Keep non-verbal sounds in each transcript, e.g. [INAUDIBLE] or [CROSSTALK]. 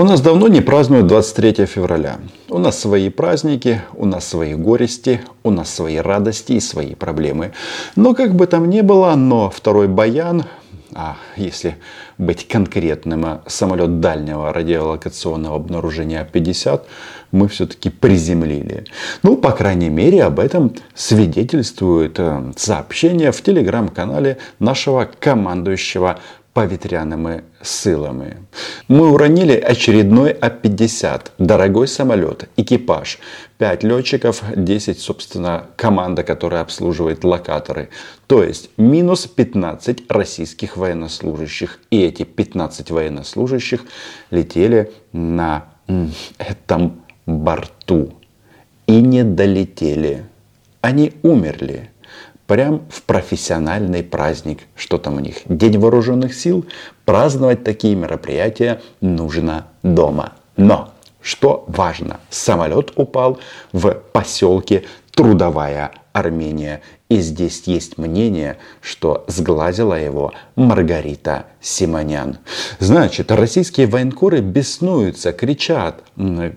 У нас давно не празднуют 23 февраля. У нас свои праздники, у нас свои горести, у нас свои радости и свои проблемы. Но как бы там ни было, но второй баян, а если быть конкретным, самолет дальнего радиолокационного обнаружения 50 мы все-таки приземлили. Ну, по крайней мере, об этом свидетельствует э, сообщение в телеграм-канале нашего командующего поветряными силами. Мы уронили очередной А-50, дорогой самолет, экипаж, 5 летчиков, 10, собственно, команда, которая обслуживает локаторы. То есть минус 15 российских военнослужащих. И эти 15 военнослужащих летели на этом борту и не долетели. Они умерли прям в профессиональный праздник. Что там у них? День вооруженных сил. Праздновать такие мероприятия нужно дома. Но, что важно, самолет упал в поселке Трудовая Армения. И здесь есть мнение, что сглазила его Маргарита Симонян. Значит, российские военкоры беснуются, кричат,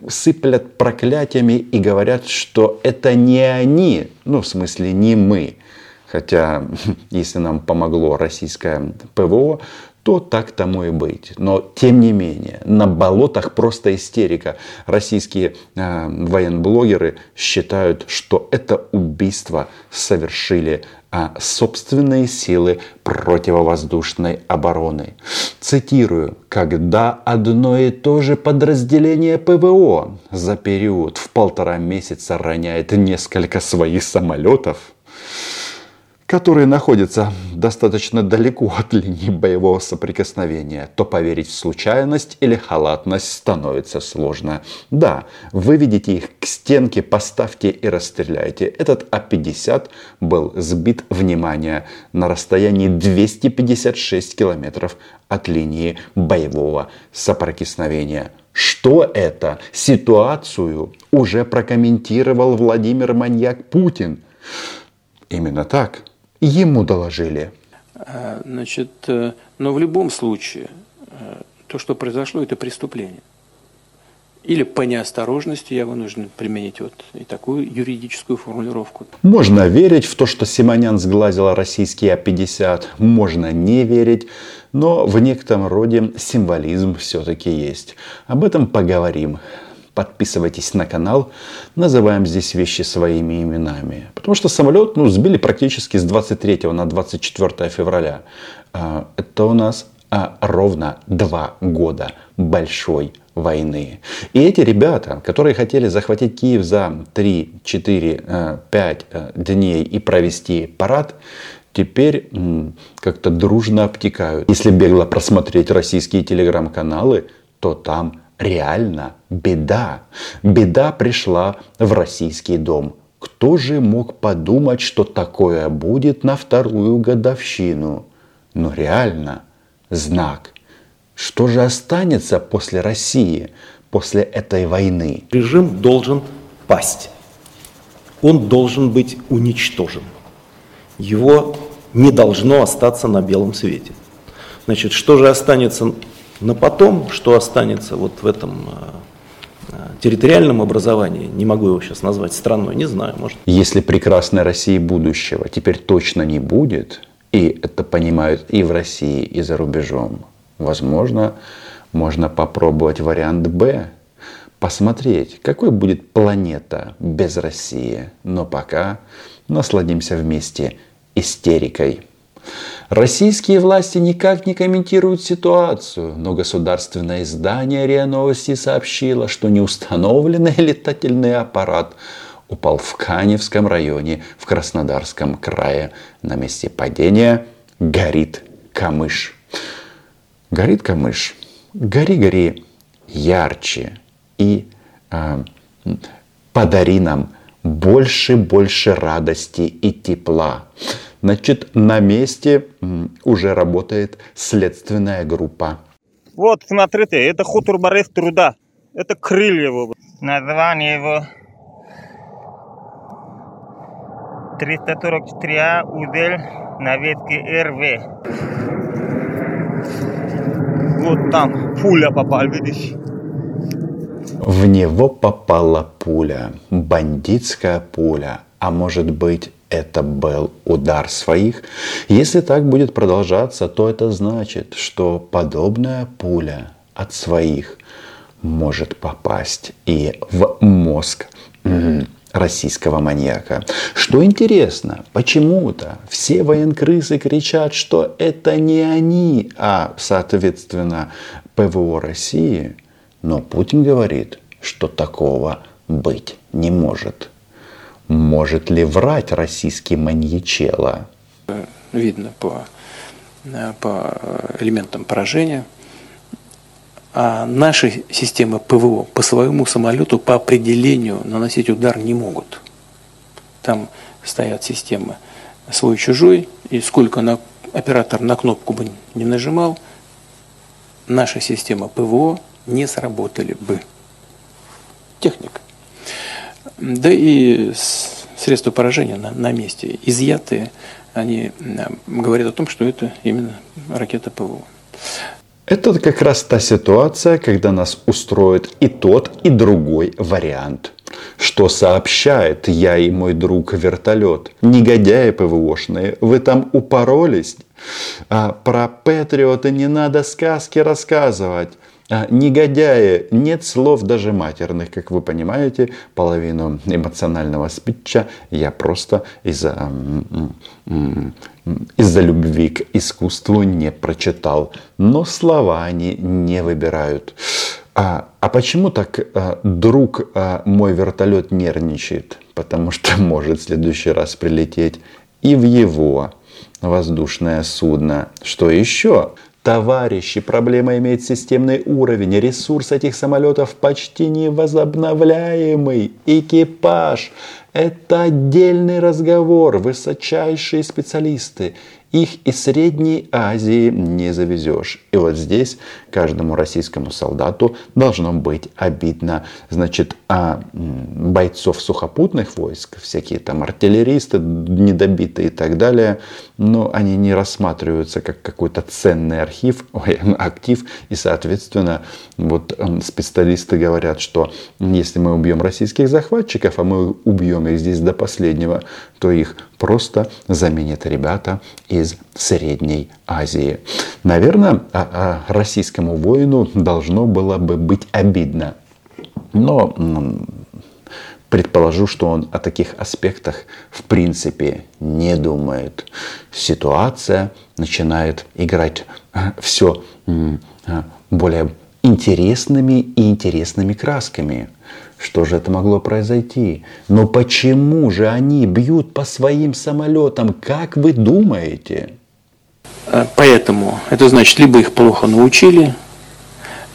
сыплят проклятиями и говорят, что это не они, ну в смысле не мы. Хотя, [LAUGHS] если нам помогло российское ПВО, то так тому и быть. Но, тем не менее, на болотах просто истерика. Российские э, военблогеры считают, что это убийство совершили э, собственные силы противовоздушной обороны. Цитирую. «Когда одно и то же подразделение ПВО за период в полтора месяца роняет несколько своих самолетов, которые находятся достаточно далеко от линии боевого соприкосновения, то поверить в случайность или халатность становится сложно. Да, выведите их к стенке, поставьте и расстреляйте. Этот А-50 был сбит, внимание, на расстоянии 256 километров от линии боевого соприкосновения. Что это? Ситуацию уже прокомментировал Владимир Маньяк Путин. Именно так ему доложили. А, значит, э, но в любом случае э, то, что произошло, это преступление. Или по неосторожности я вынужден применить вот и такую юридическую формулировку. Можно верить в то, что Симонян сглазила российский А-50, можно не верить, но в некотором роде символизм все-таки есть. Об этом поговорим подписывайтесь на канал. Называем здесь вещи своими именами. Потому что самолет ну, сбили практически с 23 на 24 февраля. А, это у нас а, ровно два года большой войны. И эти ребята, которые хотели захватить Киев за 3, 4, 5 дней и провести парад, теперь как-то дружно обтекают. Если бегло просмотреть российские телеграм-каналы, то там реально беда. Беда пришла в российский дом. Кто же мог подумать, что такое будет на вторую годовщину? Но ну, реально знак. Что же останется после России, после этой войны? Режим должен пасть. Он должен быть уничтожен. Его не должно остаться на белом свете. Значит, что же останется но потом, что останется вот в этом э, э, территориальном образовании, не могу его сейчас назвать страной, не знаю, может. Если прекрасной России будущего теперь точно не будет, и это понимают и в России, и за рубежом, возможно, можно попробовать вариант Б, посмотреть, какой будет планета без России. Но пока насладимся вместе истерикой. Российские власти никак не комментируют ситуацию, но государственное издание РИА Новости сообщило, что неустановленный летательный аппарат упал в Каневском районе в Краснодарском крае. На месте падения горит камыш. Горит камыш. Гори, гори ярче и э, подари нам больше, больше радости и тепла. Значит, на месте уже работает следственная группа. Вот, смотрите, это хутор Барев труда. Это крылья его. Название его 344А узель на ветке РВ. Вот там пуля попал, видишь? В него попала пуля, бандитская пуля, а может быть это был удар своих. Если так будет продолжаться, то это значит, что подобная пуля от своих может попасть и в мозг российского маньяка. Что интересно, почему-то все военкрысы кричат, что это не они, а, соответственно, ПВО России. Но Путин говорит, что такого быть не может. Может ли врать российский маньячело? Видно по, по элементам поражения. А наши системы ПВО по своему самолету по определению наносить удар не могут. Там стоят системы свой-чужой, и сколько на, оператор на кнопку бы не нажимал, наша система ПВО не сработали бы. Техника. Да и средства поражения на, на месте изъятые, они говорят о том, что это именно ракета ПВО. Это как раз та ситуация, когда нас устроит и тот, и другой вариант. Что сообщает я и мой друг вертолет? Негодяи ПВОшные, вы там упоролись? А про Патриота не надо сказки рассказывать. А, негодяи, нет слов даже матерных, как вы понимаете, половину эмоционального спича я просто из-за из-за любви к искусству не прочитал. Но слова они не выбирают. А, а почему так а, друг а, мой вертолет нервничает? Потому что [LAUGHS] может в следующий раз прилететь и в его воздушное судно. Что еще? Товарищи, проблема имеет системный уровень. Ресурс этих самолетов почти невозобновляемый. Экипаж – это отдельный разговор. Высочайшие специалисты их из Средней Азии не завезешь. И вот здесь каждому российскому солдату должно быть обидно. Значит, а бойцов сухопутных войск, всякие там артиллеристы, недобитые и так далее, но они не рассматриваются как какой-то ценный архив, [LAUGHS] ой, актив. И, соответственно, вот специалисты говорят, что если мы убьем российских захватчиков, а мы убьем их здесь до последнего, то их просто заменят ребята из Средней Азии. Наверное, а, а, российскому воину должно было бы быть обидно. Но предположу, что он о таких аспектах в принципе не думает. Ситуация начинает играть а, все более интересными и интересными красками. Что же это могло произойти? Но почему же они бьют по своим самолетам? Как вы думаете? Э, поэтому это значит, либо их плохо научили,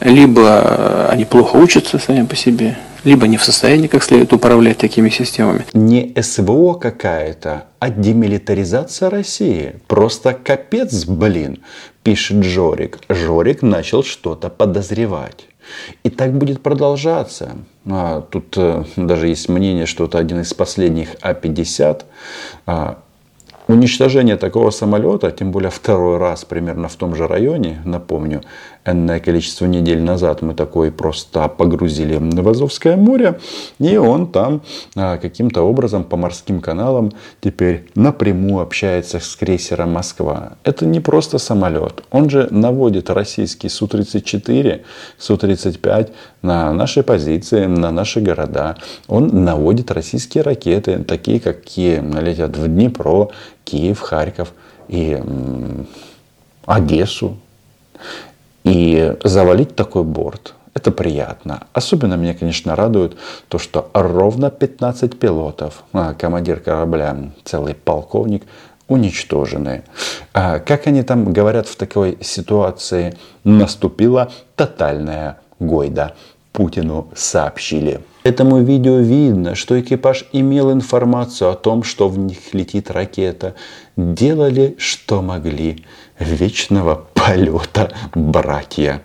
либо э, они плохо учатся сами по себе, либо не в состоянии как следует управлять такими системами. Не СВО какая-то, а демилитаризация России. Просто капец, блин, пишет Жорик. Жорик начал что-то подозревать. И так будет продолжаться. А, тут э, даже есть мнение, что это один из последних А-50. А, уничтожение такого самолета, тем более второй раз примерно в том же районе, напомню, энное количество недель назад мы такой просто погрузили в Азовское море, и он там а, каким-то образом по морским каналам теперь напрямую общается с крейсером Москва. Это не просто самолет, он же наводит российский Су-34, Су-35 на наши позиции, на наши города. Он наводит российские ракеты, такие, какие летят в Днепро, Киев, Харьков и Одессу. И завалить такой борт – это приятно. Особенно меня, конечно, радует то, что ровно 15 пилотов, а, командир корабля, целый полковник, уничтожены. А, как они там говорят в такой ситуации, наступила тотальная гойда. Путину сообщили. Этому видео видно, что экипаж имел информацию о том, что в них летит ракета. Делали, что могли. Вечного полета, братья.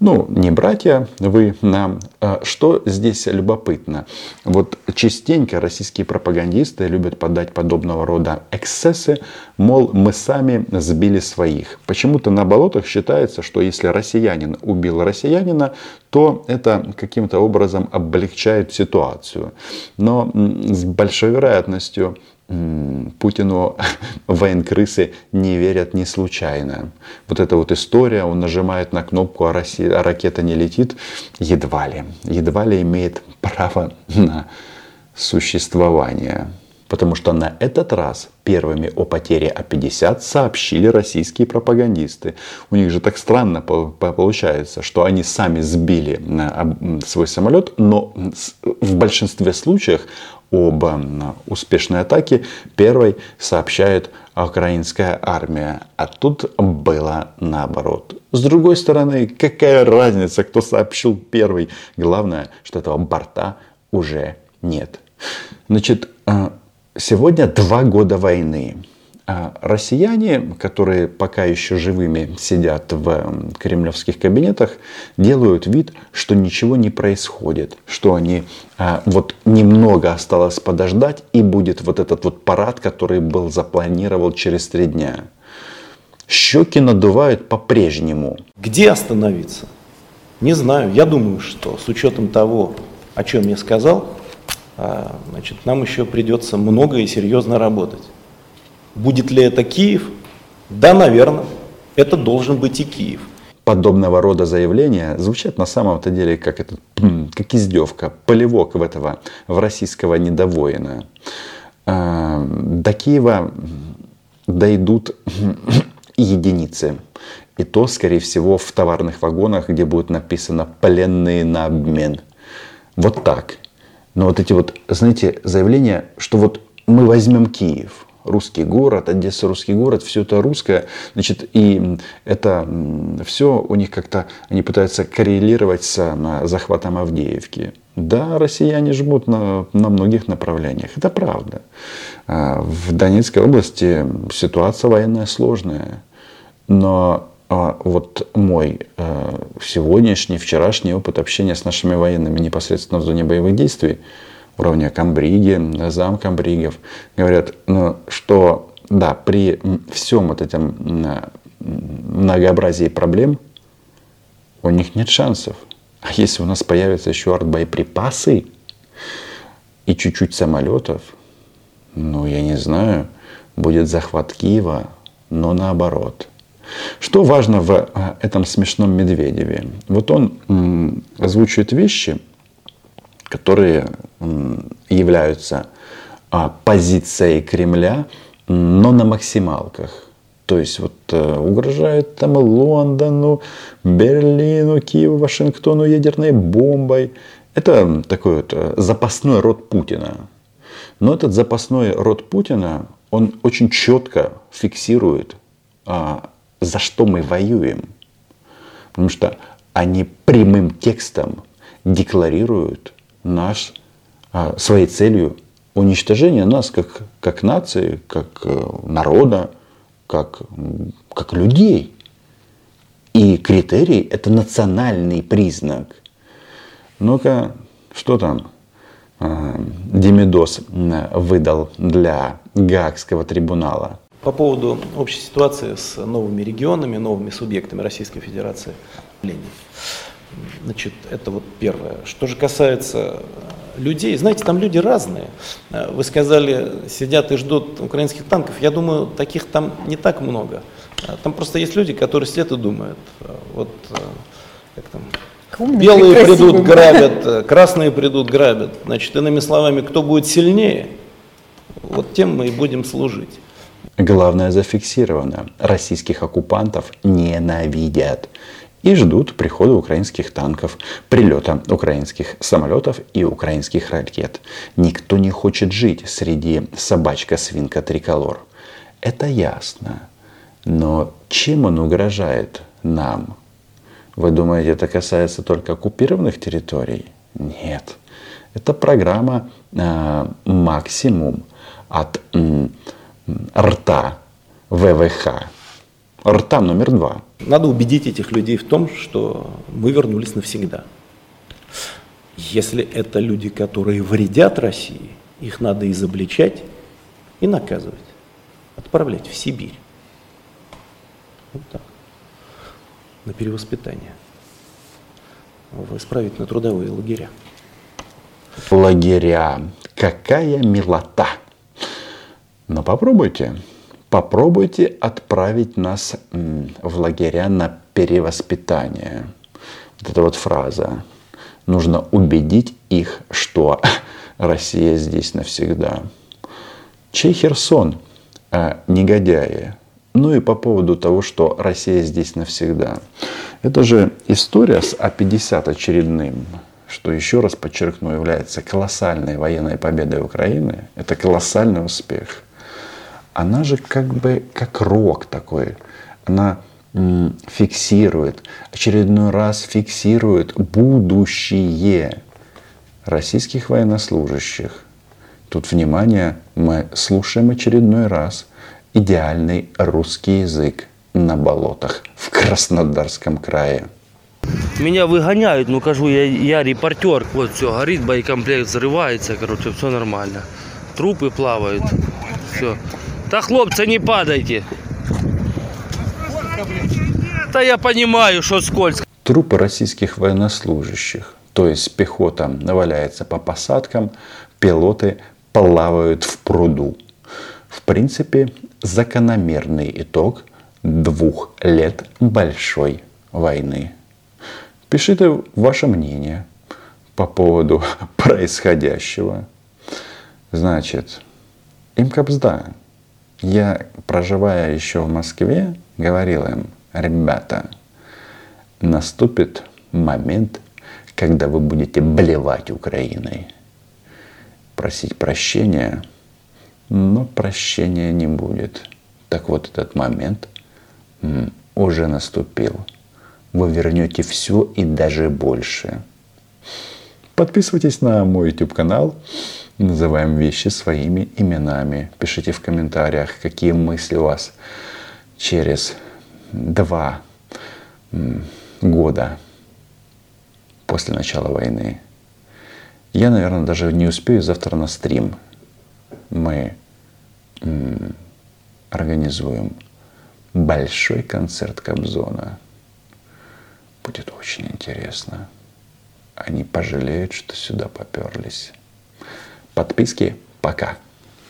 Ну, не братья вы нам. А что здесь любопытно? Вот частенько российские пропагандисты любят подать подобного рода эксцессы, мол, мы сами сбили своих. Почему-то на болотах считается, что если россиянин убил россиянина, то это каким-то образом облегчает ситуацию. Но с большой вероятностью Путину [LAUGHS] военкрысы не верят не случайно. Вот эта вот история, он нажимает на кнопку, а, Россия, а ракета не летит, едва ли, едва ли имеет право [LAUGHS] на существование. Потому что на этот раз первыми о потере А-50 сообщили российские пропагандисты. У них же так странно получается, что они сами сбили свой самолет, но в большинстве случаев об успешной атаке первой сообщает украинская армия. А тут было наоборот. С другой стороны, какая разница, кто сообщил первый? Главное, что этого борта уже нет. Значит, э, сегодня два года войны. А россияне, которые пока еще живыми сидят в кремлевских кабинетах, делают вид, что ничего не происходит, что они а, вот немного осталось подождать и будет вот этот вот парад, который был запланирован через три дня. Щеки надувают по-прежнему. Где остановиться? Не знаю. Я думаю, что с учетом того, о чем я сказал, а, значит, нам еще придется много и серьезно работать. Будет ли это Киев? Да, наверное. Это должен быть и Киев. Подобного рода заявления звучат на самом-то деле как, этот, как издевка, полевок в этого, в российского недовоина. А, до Киева дойдут единицы. И то, скорее всего, в товарных вагонах, где будет написано «пленные на обмен». Вот так. Но вот эти вот, знаете, заявления, что вот мы возьмем Киев – русский город, Одесса русский город, все это русское, значит, и это все у них как-то, они пытаются коррелировать с захватом Авдеевки. Да, россияне жмут на, на многих направлениях, это правда. А, в Донецкой области ситуация военная сложная, но а, вот мой а, сегодняшний, вчерашний опыт общения с нашими военными непосредственно в зоне боевых действий – уровня комбриги, зам комбригов, говорят, ну, что да, при всем вот этом многообразии проблем у них нет шансов. А если у нас появятся еще артбоеприпасы и чуть-чуть самолетов, ну, я не знаю, будет захват Киева, но наоборот. Что важно в а, этом смешном Медведеве? Вот он озвучивает вещи, которые являются а, позицией Кремля, но на максималках. То есть вот э, угрожает там Лондону, Берлину, Киеву, Вашингтону ядерной бомбой. Это такой вот э, запасной род Путина. Но этот запасной род Путина, он очень четко фиксирует, а, за что мы воюем. Потому что они прямым текстом декларируют наш, а, своей целью уничтожение нас как, как нации, как э, народа, как, как людей. И критерий – это национальный признак. Ну-ка, что там э, Демидос выдал для Гаагского трибунала? По поводу общей ситуации с новыми регионами, новыми субъектами Российской Федерации. Значит, это вот первое. Что же касается э, людей, знаете, там люди разные. Э, вы сказали, сидят и ждут украинских танков. Я думаю, таких там не так много. Э, там просто есть люди, которые сидят и думают. Вот как там, Умный, Белые придут, грабят, красные придут, грабят. Значит, иными словами, кто будет сильнее, вот тем мы и будем служить. Главное зафиксировано. Российских оккупантов ненавидят и ждут прихода украинских танков, прилета украинских самолетов и украинских ракет. Никто не хочет жить среди собачка-свинка триколор. Это ясно. Но чем он угрожает нам? Вы думаете, это касается только оккупированных территорий? Нет. Это программа э, максимум от э, рта ВВХ рта номер два. Надо убедить этих людей в том, что мы вернулись навсегда. Если это люди, которые вредят России, их надо изобличать и наказывать, отправлять в Сибирь. Вот так. На перевоспитание. В исправительно-трудовые лагеря. Лагеря. Какая милота. Но попробуйте. Попробуйте отправить нас в лагеря на перевоспитание. Вот эта вот фраза. Нужно убедить их, что [LAUGHS] Россия здесь навсегда. Чей Херсон? А, негодяи. Ну и по поводу того, что Россия здесь навсегда. Это же история с А-50 очередным, что еще раз подчеркну, является колоссальной военной победой Украины. Это колоссальный успех. Она же как бы как рок такой. Она фиксирует, очередной раз фиксирует будущее российских военнослужащих. Тут, внимание, мы слушаем очередной раз идеальный русский язык на болотах в Краснодарском крае. Меня выгоняют, ну кажу, я, я репортер, вот все, горит, боекомплект взрывается, короче, все нормально. Трупы плавают, все. Да, хлопцы, не падайте. Да я понимаю, что скользко. Трупы российских военнослужащих, то есть пехота наваляется по посадкам, пилоты плавают в пруду. В принципе, закономерный итог двух лет большой войны. Пишите ваше мнение по поводу [LAUGHS] происходящего. Значит, им капсда. Я, проживая еще в Москве, говорил им, ребята, наступит момент, когда вы будете блевать Украиной, просить прощения, но прощения не будет. Так вот этот момент уже наступил. Вы вернете все и даже больше. Подписывайтесь на мой YouTube канал. Называем вещи своими именами. Пишите в комментариях, какие мысли у вас через два года после начала войны. Я, наверное, даже не успею завтра на стрим. Мы организуем большой концерт Кобзона. Будет очень интересно. Они пожалеют, что сюда поперлись. Подписки пока.